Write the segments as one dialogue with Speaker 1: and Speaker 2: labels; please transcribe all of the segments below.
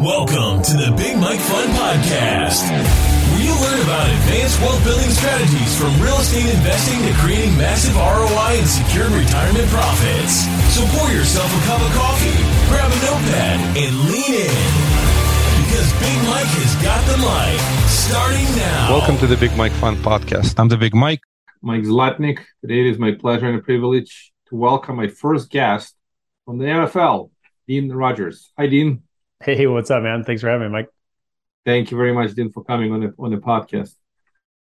Speaker 1: Welcome to the Big Mike Fund Podcast, where you learn about advanced wealth building strategies from real estate investing to creating massive ROI and secure retirement profits. So pour yourself a cup of coffee, grab a notepad, and lean in. Because Big Mike has got the mic starting now.
Speaker 2: Welcome to the Big Mike Fund Podcast. I'm the Big Mike.
Speaker 3: Mike Zlotnick. Today it is my pleasure and a privilege to welcome my first guest from the NFL, Dean Rogers. Hi, Dean.
Speaker 4: Hey, what's up, man? Thanks for having me, Mike.
Speaker 3: Thank you very much, Dean, for coming on the on the podcast.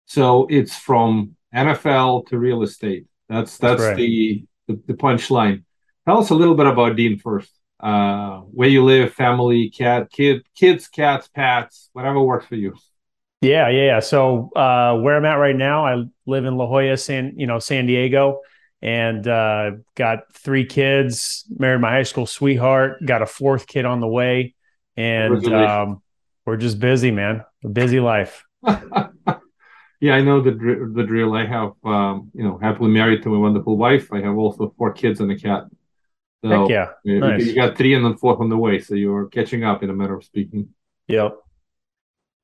Speaker 3: So it's from NFL to real estate. That's that's,
Speaker 4: That's right.
Speaker 3: the, the the punchline. Tell us a little bit about Dean first. Uh, where you live, family, cat, kid, kids, cats, pats, whatever works for you.
Speaker 4: Yeah, yeah, yeah. So uh, where I'm at right now, I live in La Jolla, San, you know, San Diego, and uh, got three kids. Married my high school sweetheart. Got a fourth kid on the way, and um, we're just busy, man. A busy life.
Speaker 3: yeah, I know the dr- the drill. I have, um, you know, happily married to a wonderful wife. I have also four kids and a cat. So
Speaker 4: Heck yeah,
Speaker 3: you,
Speaker 4: nice.
Speaker 3: you got three and then fourth on the way, so you're catching up in a matter of speaking.
Speaker 4: Yep.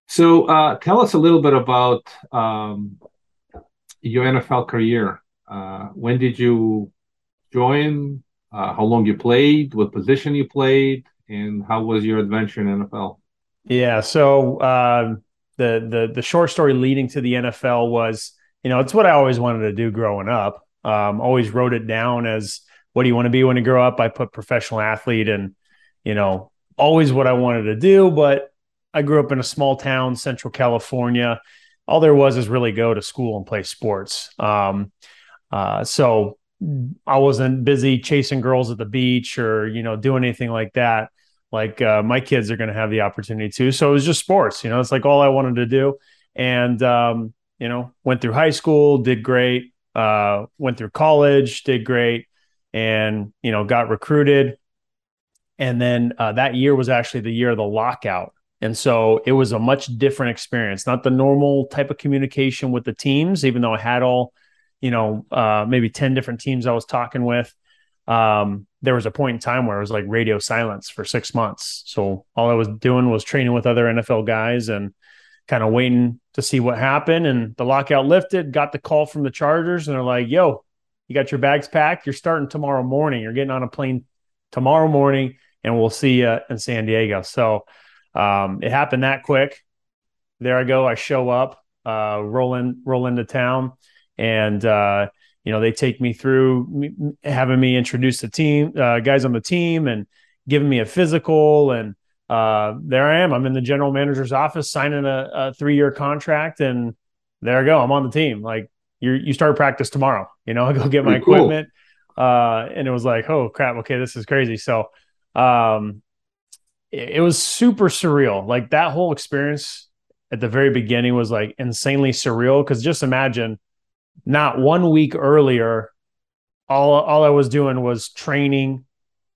Speaker 3: So, uh, tell us a little bit about um, your NFL career. Uh, when did you join? Uh, how long you played? What position you played? And how was your adventure in NFL?
Speaker 4: Yeah. So um, the the the short story leading to the NFL was, you know, it's what I always wanted to do growing up. Um, always wrote it down as what do you want to be when you grow up? I put professional athlete and, you know, always what I wanted to do. But I grew up in a small town, Central California. All there was is really go to school and play sports. Um, uh, so I wasn't busy chasing girls at the beach or you know doing anything like that like uh, my kids are going to have the opportunity to. So it was just sports, you know, it's like all I wanted to do. And, um, you know, went through high school, did great, uh, went through college, did great, and, you know, got recruited. And then uh, that year was actually the year of the lockout. And so it was a much different experience, not the normal type of communication with the teams, even though I had all, you know, uh, maybe 10 different teams I was talking with um, there was a point in time where it was like radio silence for six months. So all I was doing was training with other NFL guys and kind of waiting to see what happened. And the lockout lifted, got the call from the Chargers, and they're like, yo, you got your bags packed. You're starting tomorrow morning. You're getting on a plane tomorrow morning, and we'll see you in San Diego. So um, it happened that quick. There I go. I show up, uh, roll in, roll into town, and uh, you know they take me through having me introduce the team uh, guys on the team and giving me a physical. And uh, there i am. I'm in the general manager's office signing a, a three-year contract and there i go. I'm on the team. Like you you start practice tomorrow. You know i go get my
Speaker 3: Pretty cool.
Speaker 4: equipment. Uh, and it was like oh crap. Okay this is crazy. So um, it, it was super surreal. Like that whole experience at the very beginning was like insanely surreal. Because just imagine not one week earlier, all all I was doing was training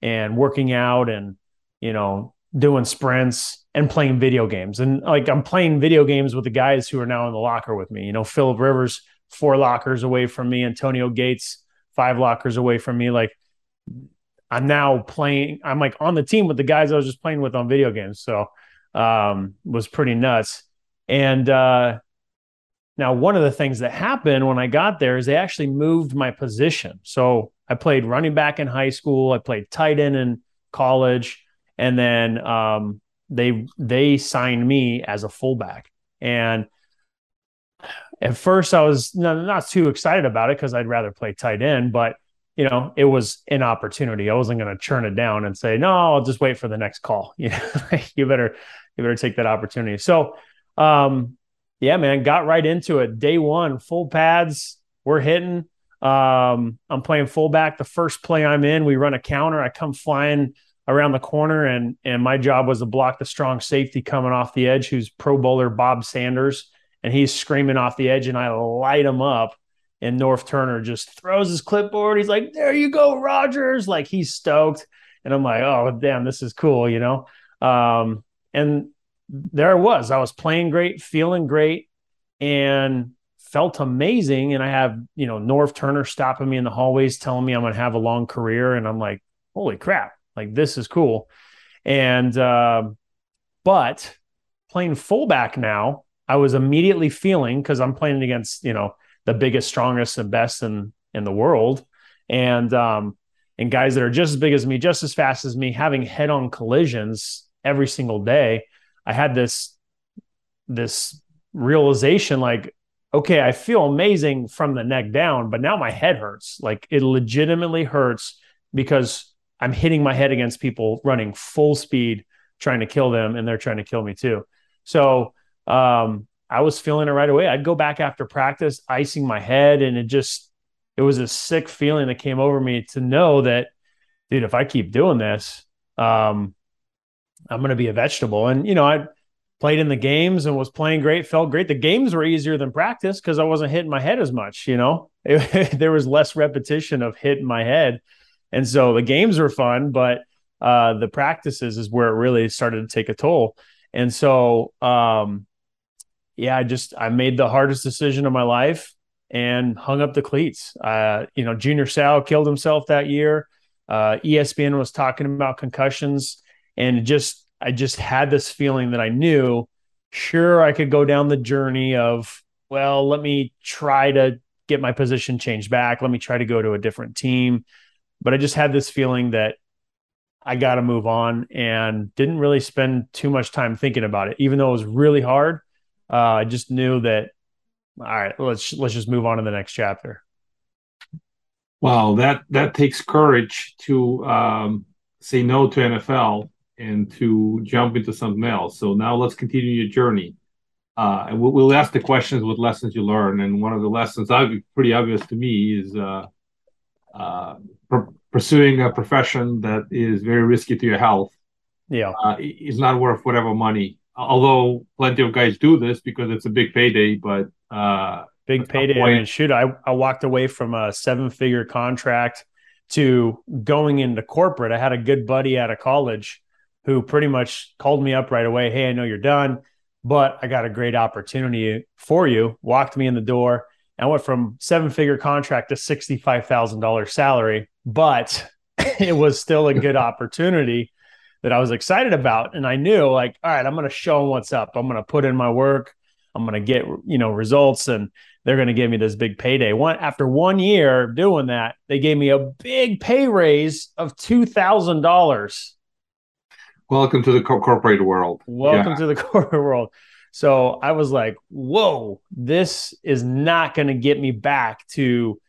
Speaker 4: and working out and you know doing sprints and playing video games. And like I'm playing video games with the guys who are now in the locker with me. You know, Philip Rivers four lockers away from me, Antonio Gates five lockers away from me. Like I'm now playing. I'm like on the team with the guys I was just playing with on video games. So um, was pretty nuts. And uh, now, one of the things that happened when I got there is they actually moved my position. So I played running back in high school, I played tight end in college, and then um, they they signed me as a fullback. And at first, I was not, not too excited about it because I'd rather play tight end, but you know, it was an opportunity. I wasn't going to churn it down and say, no, I'll just wait for the next call. You know, you better you better take that opportunity. So, um, yeah, man, got right into it. Day one, full pads, we're hitting. Um, I'm playing fullback. The first play I'm in, we run a counter. I come flying around the corner, and and my job was to block the strong safety coming off the edge, who's Pro Bowler Bob Sanders, and he's screaming off the edge, and I light him up. And Norv Turner just throws his clipboard. He's like, "There you go, Rogers!" Like he's stoked, and I'm like, "Oh, damn, this is cool," you know. Um, and there I was. I was playing great, feeling great, and felt amazing. And I have, you know, Norv Turner stopping me in the hallways, telling me I'm going to have a long career. And I'm like, holy crap, like this is cool. And uh, but playing fullback now, I was immediately feeling because I'm playing against, you know, the biggest, strongest, and best in in the world. And um, and guys that are just as big as me, just as fast as me, having head-on collisions every single day. I had this this realization like okay, I feel amazing from the neck down, but now my head hurts. Like it legitimately hurts because I'm hitting my head against people running full speed trying to kill them and they're trying to kill me too. So, um, I was feeling it right away. I'd go back after practice, icing my head, and it just, it was a sick feeling that came over me to know that, dude, if I keep doing this, um, I'm going to be a vegetable. And, you know, I, played in the games and was playing great, felt great. The games were easier than practice because I wasn't hitting my head as much, you know. It, there was less repetition of hitting my head. And so the games were fun, but uh, the practices is where it really started to take a toll. And so um, yeah, I just I made the hardest decision of my life and hung up the cleats. Uh, you know, Junior Seau killed himself that year. Uh, ESPN was talking about concussions and just I just had this feeling that I knew, sure, I could go down the journey of, well, let me try to get my position changed back. Let me try to go to a different team. But I just had this feeling that I got to move on and didn't really spend too much time thinking about it, even though it was really hard. Uh, I just knew that, all right, let's let's just move on to the next chapter.
Speaker 3: Wow, that that takes courage to um, say no to NFL and to jump into something else. So now let's continue your journey. Uh, and we'll, we'll, ask the questions with lessons you learn. And one of the lessons, pretty obvious to me, is uh, uh, pr- pursuing a profession that is very risky to your health.
Speaker 4: Yeah,
Speaker 3: uh, is not worth whatever money. Although plenty of guys do this because it's a big payday, but uh,
Speaker 4: big payday. I mean, shoot, I, I walked away from a seven figure contract to going into corporate. I had a good buddy out of college who pretty much called me up right away. Hey, I know you're done, but I got a great opportunity for you. Walked me in the door. I went from seven figure contract to $65,000 salary, but it was still a good opportunity that I was excited about. And I knew like, all right, I'm going to show them what's up. I'm going to put in my work. I'm going to get, you know, results and they're going to give me this big payday. One after one year doing that, they gave me a big pay raise of $2,000
Speaker 3: Welcome to the co- corporate world.
Speaker 4: Welcome yeah. to the corporate world. So I was like, whoa, this is not going to get me back to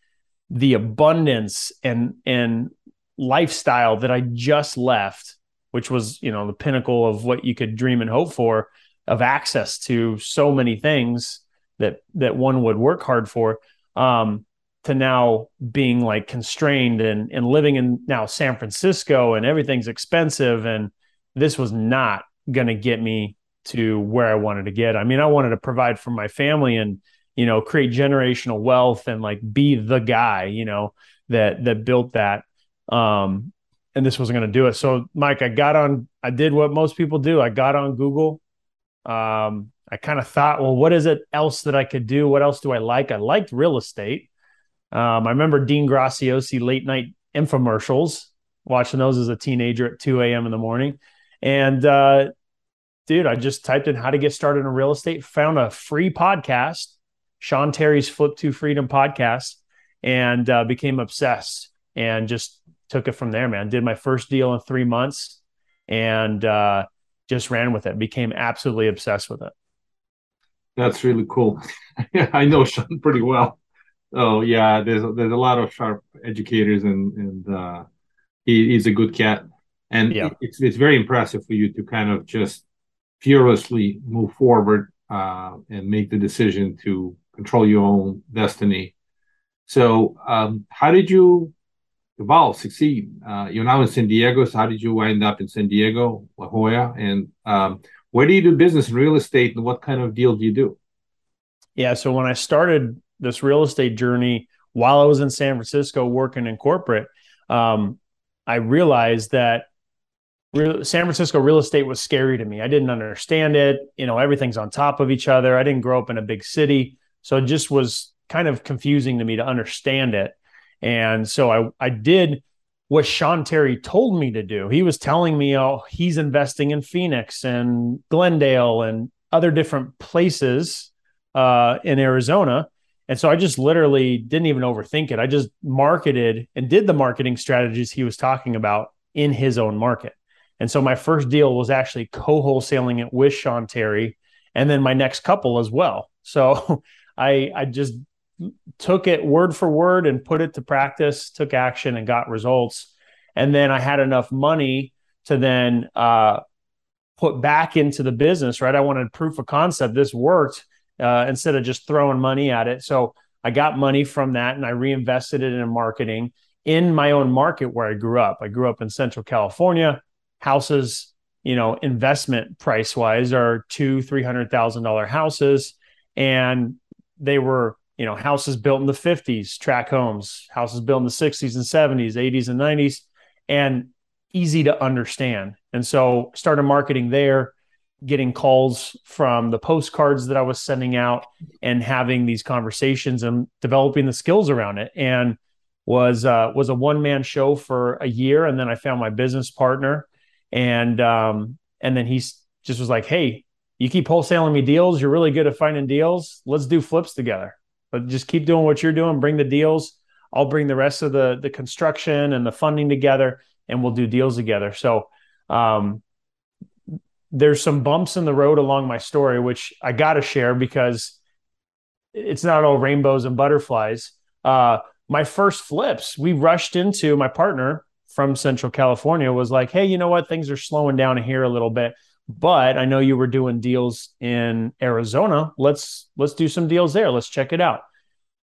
Speaker 4: the abundance and and lifestyle that I just left, which was, you know, the pinnacle of what you could dream and hope for of access to so many things that that one would work hard for. Um, to now being like constrained and and living in now San Francisco and everything's expensive and this was not going to get me to where I wanted to get. I mean, I wanted to provide for my family and, you know, create generational wealth and like be the guy, you know, that that built that. Um, and this wasn't going to do it. So, Mike, I got on. I did what most people do. I got on Google. Um, I kind of thought, well, what is it else that I could do? What else do I like? I liked real estate. Um, I remember Dean Graziosi late night infomercials, watching those as a teenager at 2 a.m. in the morning. And uh, dude, I just typed in how to get started in real estate, found a free podcast, Sean Terry's Flip to Freedom podcast, and uh, became obsessed and just took it from there, man. Did my first deal in three months and uh, just ran with it, became absolutely obsessed with it.
Speaker 3: That's really cool. I know Sean pretty well. Oh yeah, there's there's a lot of sharp educators and and uh, he, he's a good cat and yeah. it's it's very impressive for you to kind of just fearlessly move forward uh, and make the decision to control your own destiny. So, um, how did you evolve, succeed? Uh, you're now in San Diego. So, how did you wind up in San Diego, La Jolla, and um, where do you do business in real estate, and what kind of deal do you do?
Speaker 4: Yeah, so when I started this real estate journey while I was in San Francisco working in corporate, um, I realized that real, San Francisco real estate was scary to me. I didn't understand it. You know, everything's on top of each other. I didn't grow up in a big city, so it just was kind of confusing to me to understand it. And so I I did what Sean Terry told me to do. He was telling me, oh, he's investing in Phoenix and Glendale and other different places uh, in Arizona. And so I just literally didn't even overthink it. I just marketed and did the marketing strategies he was talking about in his own market. And so my first deal was actually co-wholesaling it with Sean Terry, and then my next couple as well. So I I just took it word for word and put it to practice, took action and got results. And then I had enough money to then uh, put back into the business, right? I wanted proof of concept. This worked uh, instead of just throwing money at it. So I got money from that and I reinvested it in marketing in my own market where I grew up. I grew up in Central California. Houses, you know, investment price wise are two, three hundred thousand dollar houses, and they were you know, houses built in the 50s, track homes, houses built in the 60s and 70s, 80s and 90s, and easy to understand. And so started marketing there, getting calls from the postcards that I was sending out and having these conversations and developing the skills around it. And was uh, was a one man show for a year, and then I found my business partner, and um, and then he just was like, "Hey, you keep wholesaling me deals. You're really good at finding deals. Let's do flips together." but just keep doing what you're doing. Bring the deals. I'll bring the rest of the the construction and the funding together, and we'll do deals together. So, um, there's some bumps in the road along my story, which I got to share because it's not all rainbows and butterflies. Uh, my first flips, we rushed into my partner from Central California was like, "Hey, you know what? Things are slowing down here a little bit." but I know you were doing deals in Arizona. Let's let's do some deals there. Let's check it out.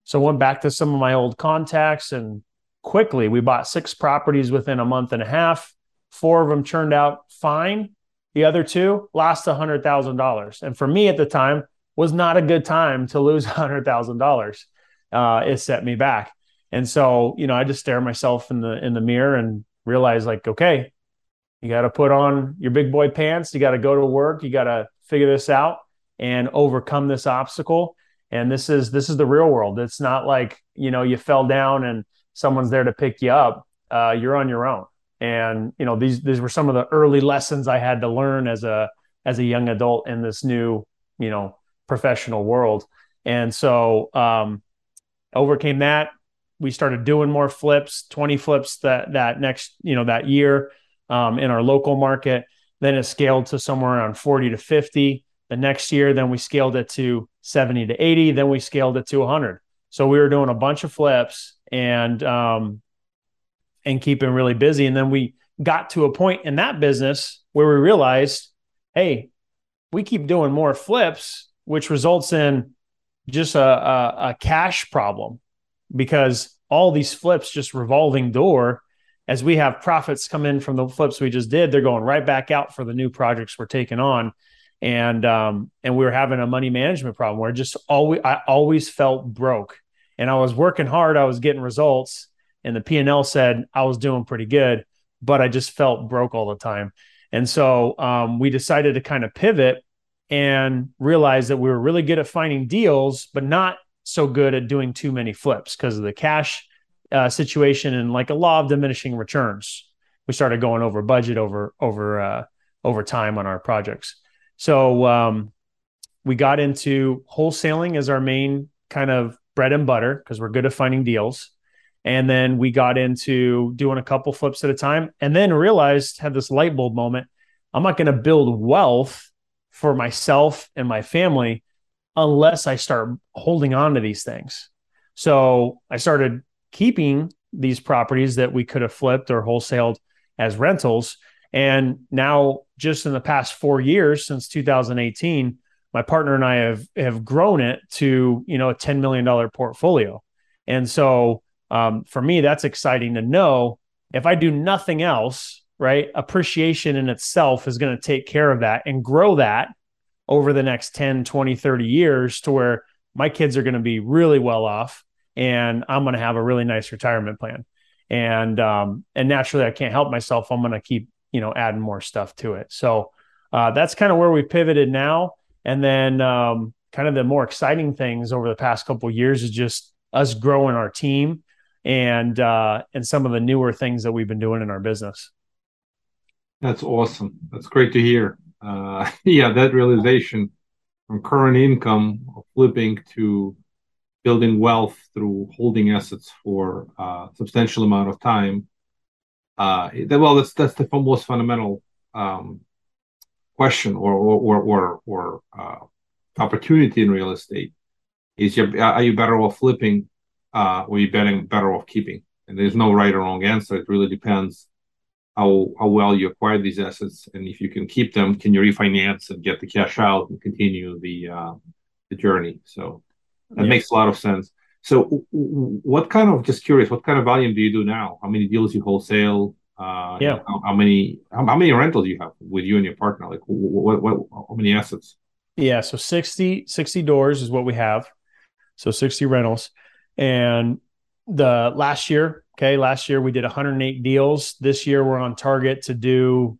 Speaker 4: So went back to some of my old contacts and quickly we bought six properties within a month and a half. Four of them turned out fine. The other two lost a hundred thousand dollars. And for me at the time was not a good time to lose a hundred thousand uh, dollars. It set me back. And so, you know, I just stare myself in the in the mirror and realize like, okay, you got to put on your big boy pants. You got to go to work. You got to figure this out and overcome this obstacle. And this is this is the real world. It's not like you know you fell down and someone's there to pick you up. Uh, you're on your own. And you know these these were some of the early lessons I had to learn as a as a young adult in this new you know professional world. And so um, overcame that. We started doing more flips, 20 flips that that next you know that year um, in our local market. Then it scaled to somewhere around 40 to 50 the next year. Then we scaled it to 70 to 80. Then we scaled it to 100. So we were doing a bunch of flips and um, and keeping really busy. And then we got to a point in that business where we realized, hey, we keep doing more flips, which results in just a, a, a cash problem because all these flips just revolving door as we have profits come in from the flips we just did, they're going right back out for the new projects we're taking on. And um, and we were having a money management problem where just always I always felt broke. And I was working hard, I was getting results, and the P&L said I was doing pretty good, but I just felt broke all the time. And so um, we decided to kind of pivot and realize that we were really good at finding deals, but not so good at doing too many flips because of the cash uh, situation and like a law of diminishing returns. We started going over budget over over uh, over time on our projects. So um, we got into wholesaling as our main kind of bread and butter because we're good at finding deals. And then we got into doing a couple flips at a time, and then realized had this light bulb moment. I'm not going to build wealth for myself and my family unless I start holding on to these things. So I started keeping these properties that we could have flipped or wholesaled as rentals. And now, just in the past four years since 2018, my partner and I have have grown it to you know a $10 million portfolio. And so um, for me, that's exciting to know. If I do nothing else, right, appreciation in itself is going to take care of that and grow that over the next 10, 20, 30 years to where my kids are going to be really well off and I'm going to have a really nice retirement plan. And um, and naturally, I can't help myself. I'm going to keep you know adding more stuff to it. So uh, that's kind of where we pivoted now. And then um, kind of the more exciting things over the past couple years is just us growing our team and uh, and some of the newer things that we've been doing in our business.
Speaker 3: That's awesome. That's great to hear. Uh, yeah, that realization from current income flipping to building wealth through holding assets for a substantial amount of time. Uh, well, that's that's the most fundamental um, question or or or or, uh, opportunity in real estate. Is you are you better off flipping, uh, or you betting better off keeping? And there's no right or wrong answer. It really depends how how well you acquire these assets, and if you can keep them, can you refinance and get the cash out and continue the uh, the journey? So that makes a lot of sense. So, what kind of just curious? What kind of volume do you do now? How many deals you wholesale? Uh,
Speaker 4: yeah.
Speaker 3: How, many how, how, many rentals do you have with you and your partner? Like, what what how many assets?
Speaker 4: Yeah, so 60, 60 doors is what we have. So sixty rentals, and the last year Okay. Last year we did 108 deals. This year we're on target to do,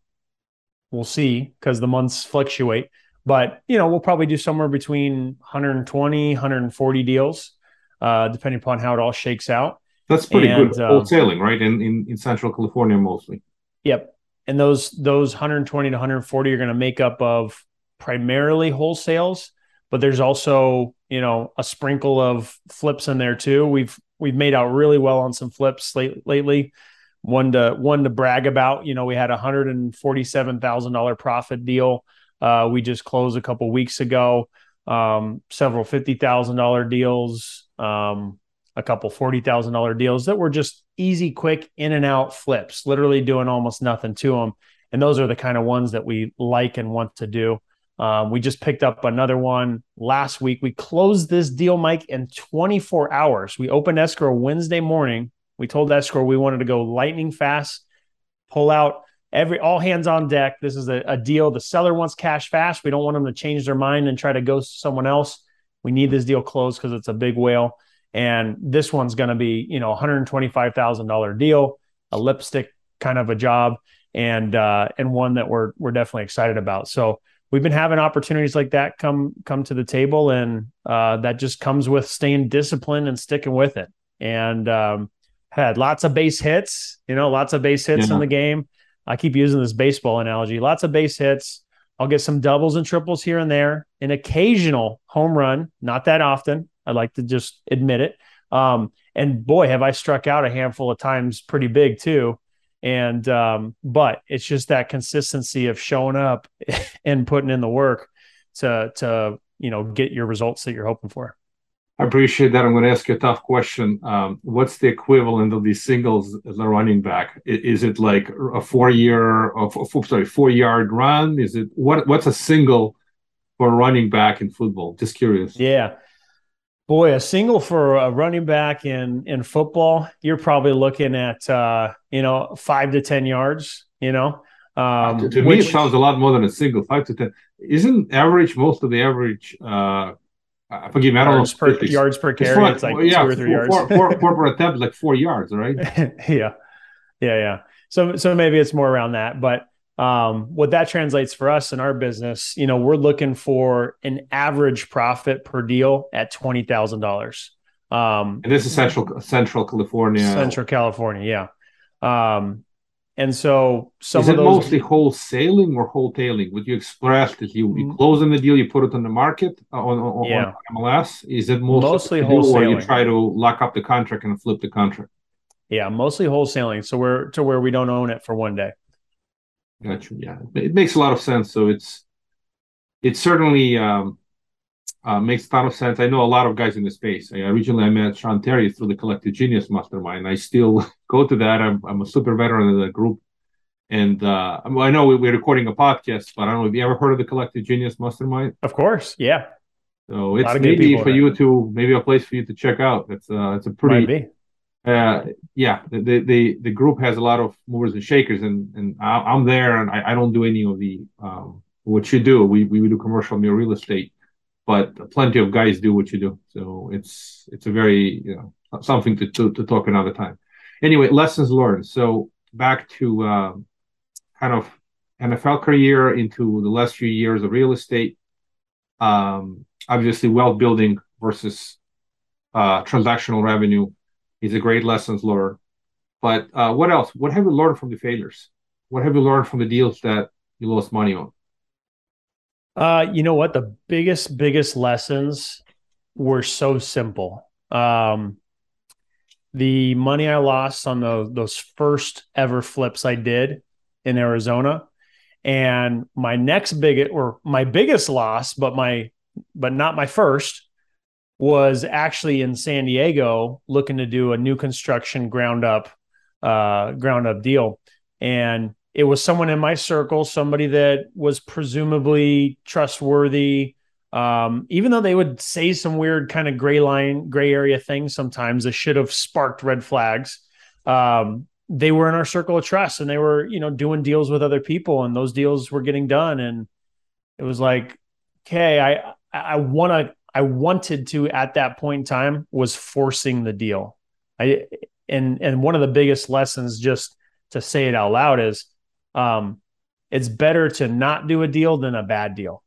Speaker 4: we'll see because the months fluctuate, but you know, we'll probably do somewhere between 120, 140 deals, uh, depending upon how it all shakes out.
Speaker 3: That's pretty and, good um, wholesaling, right? In, in, in Central California mostly.
Speaker 4: Yep. And those, those 120 to 140 are going to make up of primarily wholesales, but there's also, you know, a sprinkle of flips in there too. We've, we've made out really well on some flips late, lately. One to one to brag about. You know, we had a hundred and forty seven thousand dollar profit deal. Uh, we just closed a couple weeks ago. Um, several fifty thousand dollar deals. Um, a couple forty thousand dollar deals that were just easy, quick in and out flips. Literally doing almost nothing to them. And those are the kind of ones that we like and want to do. Um, we just picked up another one last week. We closed this deal, Mike, in 24 hours. We opened escrow Wednesday morning. We told escrow we wanted to go lightning fast, pull out every all hands on deck. This is a, a deal. The seller wants cash fast. We don't want them to change their mind and try to go someone else. We need this deal closed because it's a big whale. And this one's going to be, you know, $125,000 deal, a lipstick kind of a job, and uh, and one that we're we're definitely excited about. So we've been having opportunities like that come come to the table, and uh, that just comes with staying disciplined and sticking with it. And um, had lots of base hits, you know, lots of base hits yeah. in the game. I keep using this baseball analogy. Lots of base hits. I'll get some doubles and triples here and there, an occasional home run, not that often. I'd like to just admit it. Um, and boy, have I struck out a handful of times pretty big too. And um, but it's just that consistency of showing up and putting in the work to to you know get your results that you're hoping for.
Speaker 3: I appreciate that. I'm going to ask you a tough question. Um, what's the equivalent of these singles as a running back? Is it like a four-year, sorry, four-yard run? Is it what? What's a single for a running back in football? Just curious.
Speaker 4: Yeah, Boy, a single for a running back in in football, you're probably looking at uh, you know five to ten yards. You know,
Speaker 3: um, to, to which, me it sounds a lot more than a single. Five to ten isn't average. Most of the average. Uh, forgive me, I don't
Speaker 4: yards know. Per, yards per carry, it's, it's like yeah, two or three
Speaker 3: four, yards. four, four, per attempt, like four yards, right?
Speaker 4: yeah, yeah, yeah. So so maybe it's more around that, but um, what that translates for us in our business, you know, we're looking for an average profit per deal at twenty thousand dollars.
Speaker 3: Um, and this is central Central California.
Speaker 4: Central California, yeah. Um, and so some
Speaker 3: is
Speaker 4: it
Speaker 3: those... mostly wholesaling or wholetailing? Would you express that you, you mm-hmm. close in the deal, you put it on the market uh, on, on, yeah. on MLS? Is it mostly,
Speaker 4: mostly wholesaling, or
Speaker 3: you try to lock up the contract and flip the contract?
Speaker 4: Yeah, mostly wholesaling. So we're to where we don't own it for one day.
Speaker 3: Gotcha. Yeah, it makes a lot of sense. So it's it certainly um, uh, makes a ton of sense. I know a lot of guys in the space. I, originally, I met Sean Terry through the Collective Genius Mastermind. I still go to that. I'm, I'm a super veteran of the group, and uh, I know we're recording a podcast, but I don't know. Have you ever heard of the Collective Genius Mastermind?
Speaker 4: Of course, yeah.
Speaker 3: So it's maybe for you to maybe a place for you to check out. It's uh, it's a pretty uh, yeah, the, the the group has a lot of movers and shakers, and and I'm there, and I, I don't do any of the um, what you do. We we do commercial real estate, but plenty of guys do what you do. So it's it's a very you know something to to, to talk another time. Anyway, lessons learned. So back to uh, kind of NFL career into the last few years of real estate. Um, obviously, wealth building versus uh, transactional revenue He's a great lessons learned. But uh, what else? What have you learned from the failures? What have you learned from the deals that you lost money on?
Speaker 4: Uh, you know what? The biggest, biggest lessons were so simple. Um, the money I lost on the, those first ever flips I did in Arizona, and my next biggest or my biggest loss, but my but not my first, was actually in San Diego looking to do a new construction ground up uh, ground up deal, and it was someone in my circle, somebody that was presumably trustworthy. Um, even though they would say some weird kind of gray line, gray area things sometimes that should have sparked red flags. Um, they were in our circle of trust and they were, you know, doing deals with other people and those deals were getting done. And it was like, okay, I I want to I wanted to at that point in time was forcing the deal. I and and one of the biggest lessons just to say it out loud is um, it's better to not do a deal than a bad deal,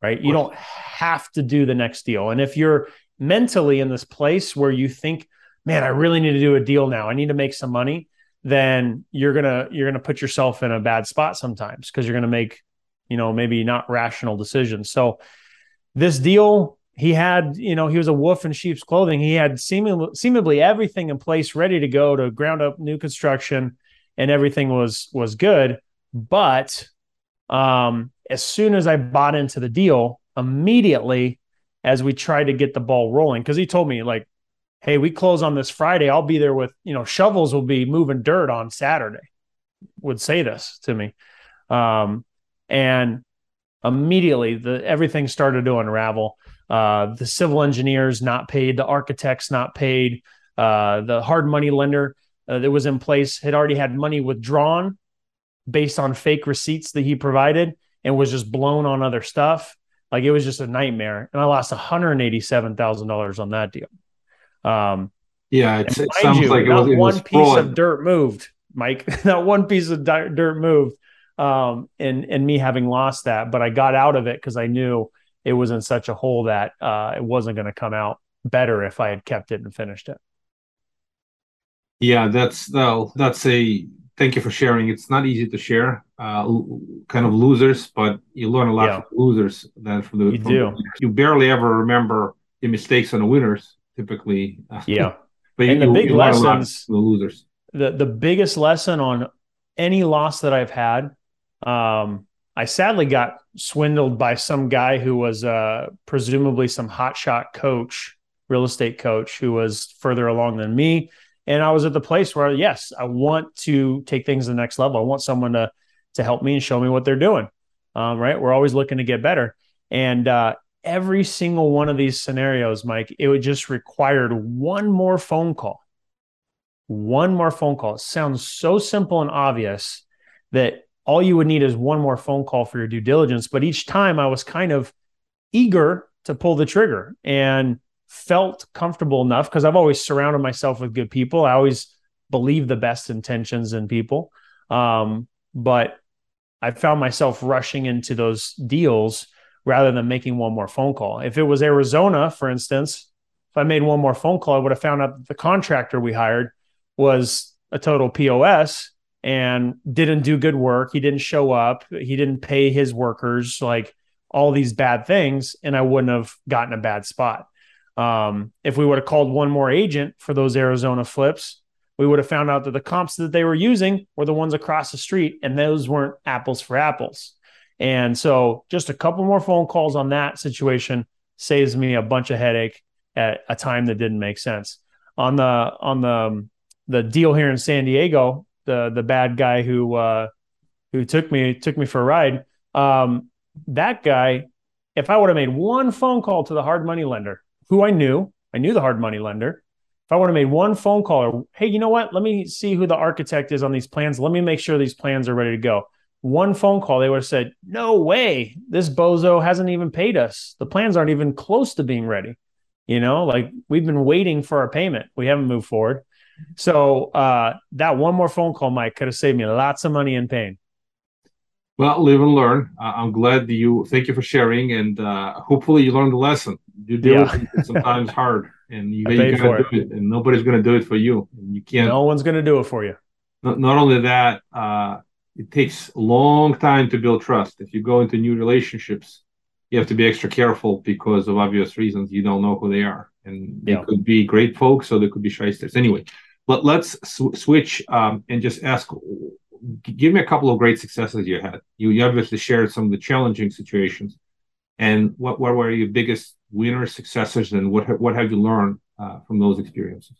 Speaker 4: right? You don't have to do the next deal. And if you're mentally in this place where you think, man, I really need to do a deal now, I need to make some money, then you're gonna you're gonna put yourself in a bad spot sometimes because you're gonna make, you know, maybe not rational decisions. So this deal he had, you know, he was a wolf in sheep's clothing. He had seemingly, seemingly everything in place, ready to go to ground up new construction and everything was was good. But um, as soon as I bought into the deal, immediately as we tried to get the ball rolling, because he told me like, "Hey, we close on this Friday. I'll be there with you know shovels. Will be moving dirt on Saturday." Would say this to me, um, and immediately the everything started to unravel. Uh, the civil engineers not paid, the architects not paid, uh, the hard money lender uh, that was in place had already had money withdrawn based on fake receipts that he provided and was just blown on other stuff. Like it was just a nightmare. And I lost $187,000 on that deal. Um,
Speaker 3: yeah, it sounds
Speaker 4: you,
Speaker 3: like it
Speaker 4: was,
Speaker 3: it
Speaker 4: one piece
Speaker 3: fraud.
Speaker 4: of dirt moved, Mike. not one piece of di- dirt moved. Um, and and me having lost that, but I got out of it because I knew it was in such a hole that uh, it wasn't going to come out better if I had kept it and finished it.
Speaker 3: Yeah, that's well, that's a thank you for sharing. It's not easy to share, uh, kind of losers, but you learn a lot
Speaker 4: Yeah.
Speaker 3: from losers than from the.
Speaker 4: You
Speaker 3: from
Speaker 4: do.
Speaker 3: the- you barely ever remember the mistakes on the winners, typically.
Speaker 4: Yeah.
Speaker 3: but
Speaker 4: And
Speaker 3: you,
Speaker 4: the big
Speaker 3: you learn a lot
Speaker 4: lessons-
Speaker 3: the losers.
Speaker 4: the the biggest lesson on any loss that I've had, um, I sadly got swindled by some guy who was uh, presumably some hotshot coach, real estate coach, who was further along than me. And I was at the place where, yes, I want to take things to the next level. I want someone to to help me and show me what they're doing. Um, right? We're always looking to get better. And uh, every single one of these scenarios, Mike, it would just required one more phone call one more phone call. It sounds so simple and obvious that all you would need is one more phone call for your due diligence. But each time I was kind of eager to pull the trigger and felt comfortable enough because I've always surrounded myself with good people. I always believe the best intentions in people. Um, but I found myself rushing into those deals rather than making one more phone call. If it was Arizona, for instance, if I made one more phone call, I would have found out that the contractor we hired was a total POS and didn't do good work. He didn't show up. He didn't pay his workers, like all these bad things. And I wouldn't have gotten a bad spot. Um, if we would have called one more agent for those Arizona flips, we would have found out that the comps that they were using were the ones across the street, and those weren't apples for apples. And so, just a couple more phone calls on that situation saves me a bunch of headache at a time that didn't make sense. On the on the um, the deal here in San Diego, the the bad guy who uh, who took me took me for a ride, um, that guy, if I would have made one phone call to the hard money lender, who I knew, I knew the hard money lender. If I would have made one phone call, or hey, you know what? Let me see who the architect is on these plans. Let me make sure these plans are ready to go. One phone call, they would have said, "No way! This bozo hasn't even paid us. The plans aren't even close to being ready." You know, like we've been waiting for our payment. We haven't moved forward. So uh, that one more phone call, Mike, could have saved me lots of money and pain.
Speaker 3: Well, live and learn. Uh, I'm glad that you. Thank you for sharing, and uh, hopefully you learned the lesson. Due
Speaker 4: Yeah.
Speaker 3: diligence is sometimes hard. and you, you gotta do it. and nobody's gonna do it for you. You can't.
Speaker 4: No one's gonna do it for you.
Speaker 3: Not, not only that, uh, it takes a long time to build trust. If you go into new relationships, you have to be extra careful because of obvious reasons. You don't know who they are, and they yeah. could be great folks or they could be shysters. Anyway, but let's sw- switch um, and just ask. Give me a couple of great successes you had. You, you obviously shared some of the challenging situations, and what what were your biggest winners, successes, and what what have you learned uh, from those experiences?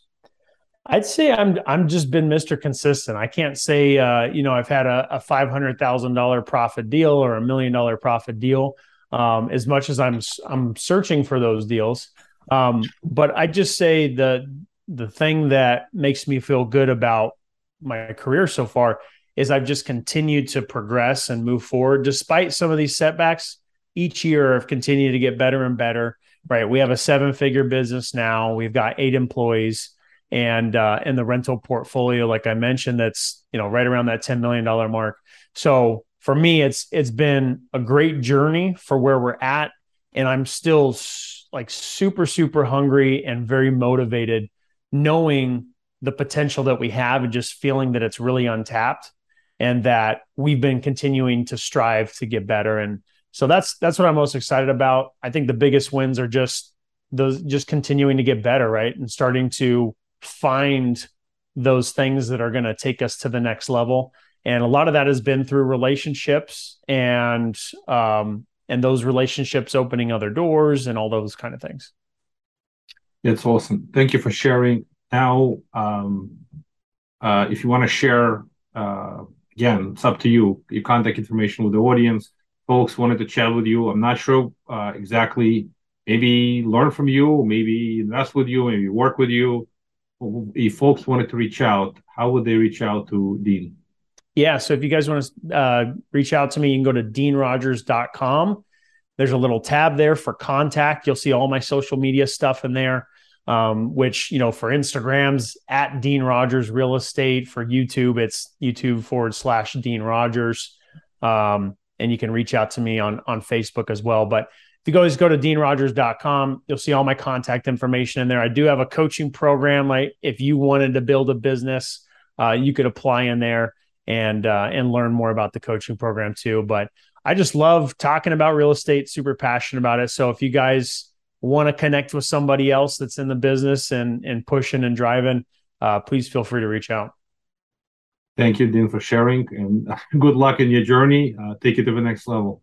Speaker 4: I'd say I'm I'm just been Mr. Consistent. I can't say uh, you know I've had a, a five hundred thousand dollar profit deal or a million dollar profit deal. Um, as much as I'm I'm searching for those deals, um, but I just say the the thing that makes me feel good about my career so far is I've just continued to progress and move forward despite some of these setbacks. Each year, I've continued to get better and better. Right, we have a seven figure business now. We've got eight employees and uh, in the rental portfolio, like I mentioned, that's you know right around that ten million dollar mark. So for me, it's it's been a great journey for where we're at, and I'm still like super super hungry and very motivated, knowing the potential that we have and just feeling that it's really untapped, and that we've been continuing to strive to get better. And so that's that's what I'm most excited about. I think the biggest wins are just those just continuing to get better, right, and starting to find those things that are going to take us to the next level and a lot of that has been through relationships and um, and those relationships opening other doors and all those kind of things
Speaker 3: that's awesome thank you for sharing now um, uh, if you want to share uh, again it's up to you your contact information with the audience folks wanted to chat with you i'm not sure uh, exactly maybe learn from you maybe invest with you maybe work with you if folks wanted to reach out, how would they reach out to Dean?
Speaker 4: Yeah. So if you guys want to uh, reach out to me, you can go to deanrogers.com. There's a little tab there for contact. You'll see all my social media stuff in there, um, which, you know, for Instagrams at Dean Rogers Real Estate. For YouTube, it's YouTube forward slash Dean Rogers. Um, and you can reach out to me on, on Facebook as well. But if you guys go to deanrogers.com, you'll see all my contact information in there. I do have a coaching program. Like if you wanted to build a business, uh, you could apply in there and uh, and learn more about the coaching program too. But I just love talking about real estate, super passionate about it. So if you guys want to connect with somebody else that's in the business and and pushing and driving, uh, please feel free to reach out.
Speaker 3: Thank you, Dean, for sharing, and good luck in your journey. Uh, take it to the next level.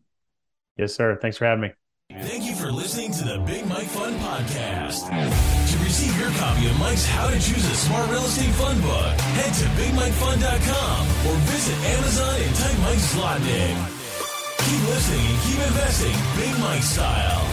Speaker 4: Yes, sir. Thanks for having me.
Speaker 1: Thank you for listening to the Big Mike Fund Podcast. To receive your copy of Mike's How to Choose a Smart Real Estate Fund book, head to BigMikeFund.com or visit Amazon and type Mike Zlotnick. Keep listening and keep investing Big Mike style.